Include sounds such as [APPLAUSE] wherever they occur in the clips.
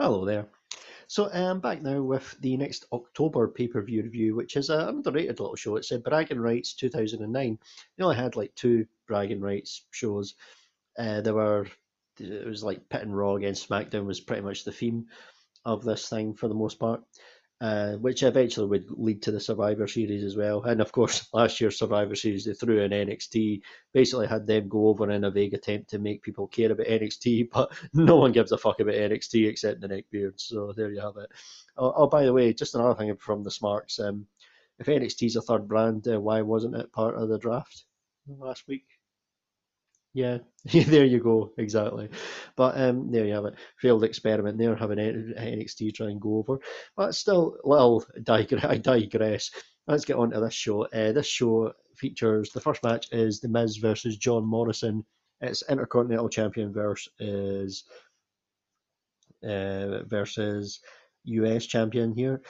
Hello there. So I'm back now with the next October pay-per-view review, which is an underrated little show. It's a Bragging Rights 2009. They only had like two Bragging Rights shows. Uh, there were it was like Pit and Raw against SmackDown was pretty much the theme of this thing for the most part uh, which eventually would lead to the Survivor Series as well. And of course, [LAUGHS] last year's Survivor Series, they threw in NXT, basically had them go over in a vague attempt to make people care about NXT, [LAUGHS] but no one gives a fuck about NXT except the neckbeards. So there you have it. Oh, oh by the way, just another thing from the Smarks. Um, if NXT is a third brand, uh, why wasn't it part of the draft last week? [LAUGHS] Yeah, there you go, exactly. But um, there you have it. Failed experiment there, having NXT try and go over. But still, little digre- I [LAUGHS] digress. Let's get on to this show. Uh, this show features the first match is The Miz versus John Morrison. It's Intercontinental Champion versus uh, versus US Champion here.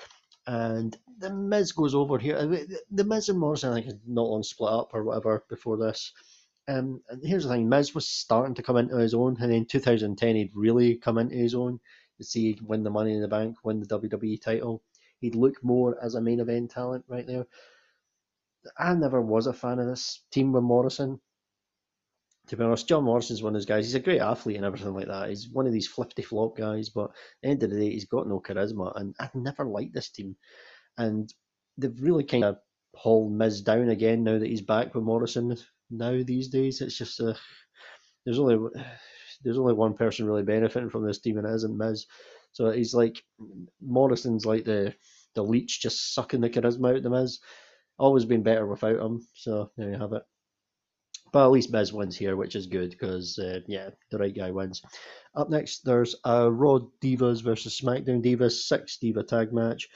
And The Miz goes over here. Uh, the Miz and Morrison, I think, not long split up or whatever before this. Um, and here's the thing: Miz was starting to come into his own, and in 2010 he'd really come into his own. You see, he'd win the Money in the Bank, win the WWE title. He'd look more as a main event talent right there. I never was a fan of this team with Morrison. To be honest, John Morrison's one of those guys. He's a great athlete and everything like that. He's one of these flippity flop guys, but at the end of the day, he's got no charisma. And I've never liked this team. And they've really kind of hauled Miz down again now that he's back with Morrison now these days. It's just uh, there's only there's only one person really benefiting from this team, and it isn't Miz. So he's like Morrison's like the the leech, just sucking the charisma out of the Miz. Always been better without him. So there you have it. But at least Miz wins here, which is good because uh, yeah, the right guy wins. Up next, there's a Raw Divas versus SmackDown Divas six diva tag match.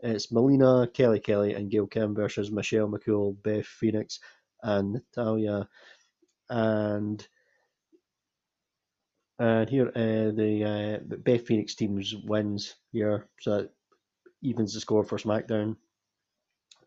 It's Melina, Kelly Kelly, and Gail Kim versus Michelle McCool, Beth Phoenix, and Natalya. And and here uh, the uh, Beth Phoenix teams wins here, so that evens the score for SmackDown.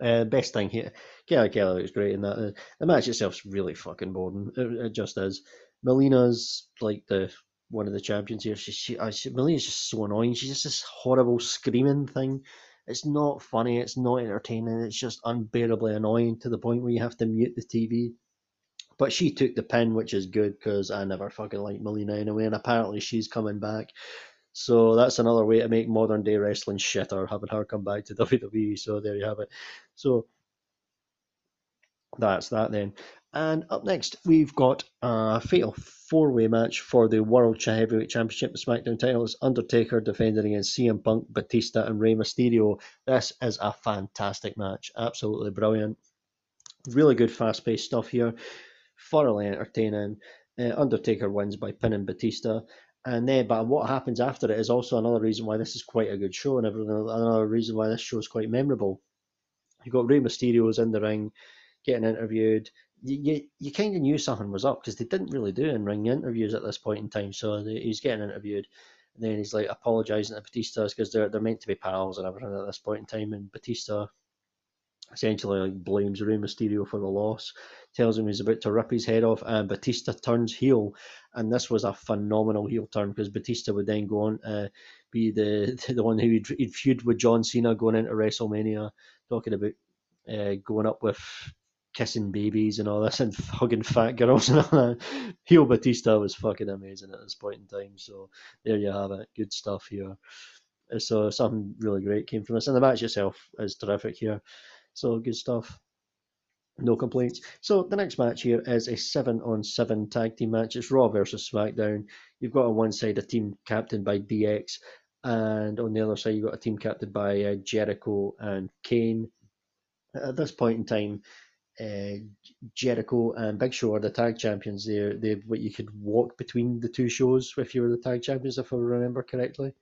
Uh, best thing here, Kelly Kelly looks great in that. Uh, the match itself's really fucking boring. It, it, just is. Melina's like the one of the champions here. She, she, she Melina's just so annoying. She's just this horrible screaming thing. It's not funny, it's not entertaining, it's just unbearably annoying to the point where you have to mute the TV. But she took the pin, which is good because I never fucking liked Melina anyway, and apparently she's coming back. So that's another way to make modern day wrestling shitter, having her come back to [LAUGHS] WWE. So there you have it. So that's that then. And up next, we've got a fatal four way match for the World Heavyweight Championship SmackDown titles. Undertaker defending against CM Punk, Batista, and Rey Mysterio. This is a fantastic match. Absolutely brilliant. Really good fast paced stuff here. Thoroughly entertaining. Uh, Undertaker wins by pinning Batista. And then, but what happens after it is also another reason why this is quite a good show, and another reason why this show is quite memorable. You've got Rey Mysterio's in the ring, getting interviewed you, you, kind of knew something was up because they didn't really do in ring interviews at this point in time. So they, he's getting interviewed, and then he's like apologising to Batista because they're they're meant to be pals and everything at this point in time. And Batista essentially like blames Rey Mysterio for the loss, tells him he's about to rip his head off, and Batista turns heel. And this was a phenomenal heel turn because Batista would then go on to be the [LAUGHS] the one who would he'd feud with John Cena going into WrestleMania, talking about uh, going up with kissing babies and all this [LAUGHS] and hugging fat girls and all that. Heel Batista was fucking amazing at this point in time. So there you have it. Good stuff here. So something really great came from this. And the match itself is terrific here. So good stuff. No complaints. So the next match here is a seven on seven tag team match. It's Raw versus SmackDown. You've got on one side a team captained by DX, and on the other side you've got a team captained by uh, Jericho and Kane. At this point in time, uh, Uh, Jericho and Big Show are the tag champions. They they what you could walk between the two shows if you were the tag champions, if I remember correctly.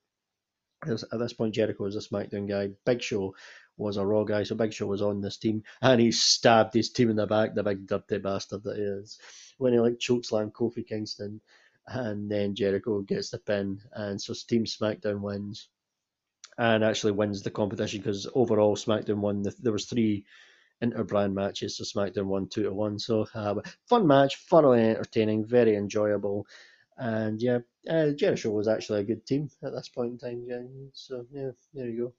At this point, Jericho was a SmackDown guy. Big Show was a Raw guy, so Big Show was on this team, and he stabbed his team in the back, the big dirty bastard that he is, when he like chokeslam Kofi Kingston, and then Jericho gets the pin, and so Team SmackDown wins, and actually wins the competition because overall SmackDown won. The, there was three inter-brand matches. So SmackDown won two to one. So uh, fun match, thoroughly entertaining, very enjoyable, and yeah, uh, Jericho was actually a good team at this point in time, yeah. So yeah, there you go.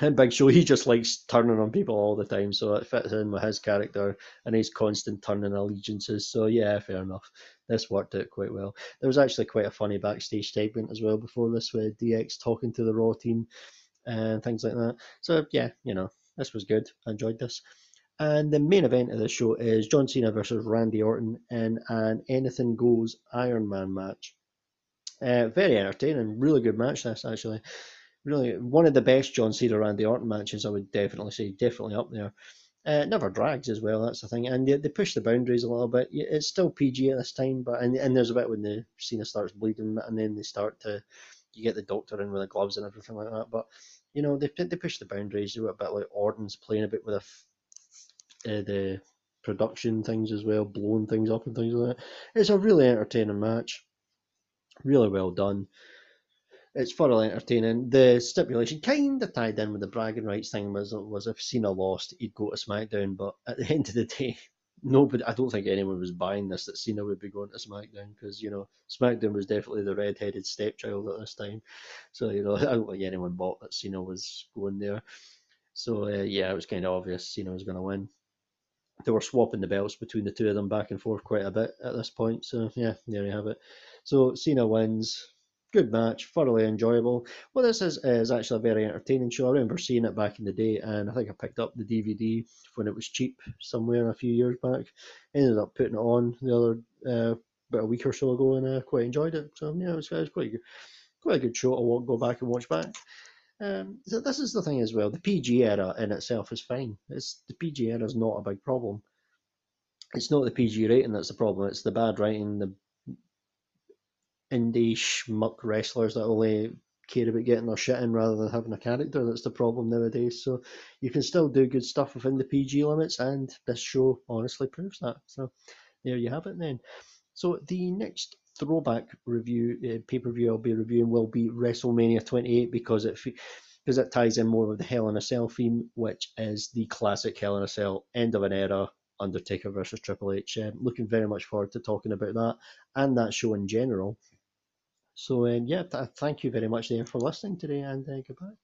And Big Show, he just likes turning on people all the time, so it fits in with his character and his constant turning allegiances. So yeah, fair enough. This worked out quite well. There was actually quite a funny backstage segment as well before this with DX talking to the Raw team and things like that. So yeah, you know, this was good. I enjoyed this. And the main event of the show is John Cena versus Randy Orton in an Anything Goes Iron Man match. Uh, very entertaining, really good match. This actually, really one of the best John Cena Randy Orton matches. I would definitely say, definitely up there. Uh, never drags as well. That's the thing, and they, they push the boundaries a little bit. It's still PG at this time, but and, and there's a bit when the Cena starts bleeding, and then they start to you get the doctor in with the gloves and everything like that. But you know they they push the boundaries. Do a bit like Orton's playing a bit with a uh, the production things as well, blowing things up and things like that. It's a really entertaining match, really well done. It's thoroughly entertaining. The stipulation kind of tied in with the bragging rights thing was was if Cena lost, he'd go to SmackDown. But at the [LAUGHS] end of the day, nobody, I don't think anyone was buying this that Cena would be going to SmackDown because you know SmackDown was definitely the red-headed stepchild at this time. So you know [LAUGHS] I don't think anyone bought that Cena was going there. So uh, yeah, it was kind of obvious Cena was going to win they were swapping the belts between the two of them back and forth quite a bit at this point. So yeah, there you have it. So Cena wins. Good match, thoroughly enjoyable. Well, this is, is actually a very entertaining show. I remember seeing it back in the day, and I think I picked up the DVD when it was cheap somewhere a few years back. Ended up putting it on the other uh, about a week or so ago, and I quite enjoyed it. So yeah, it was, it was quite good, quite a good show I want to go back and watch back. Um, so this is the thing as well. The PG era in itself is fine. It's the PG era is not a big problem. It's not the PG rating that's the problem. It's the bad writing, the indie schmuck wrestlers that only care about getting their shit in rather than having a character. That's the problem nowadays. So you can still do good stuff within the PG limits, and this show honestly proves that. So there you have it then. So the next throwback review uh, pay per view I'll be reviewing will be WrestleMania 28 because it because it ties in more with the Hell in a Cell theme, which is the classic Hell in a Cell end of an era. Undertaker versus Triple H. Um, looking very much forward to talking about that and that show in general. So um, yeah, th- thank you very much there for listening today, and uh, goodbye.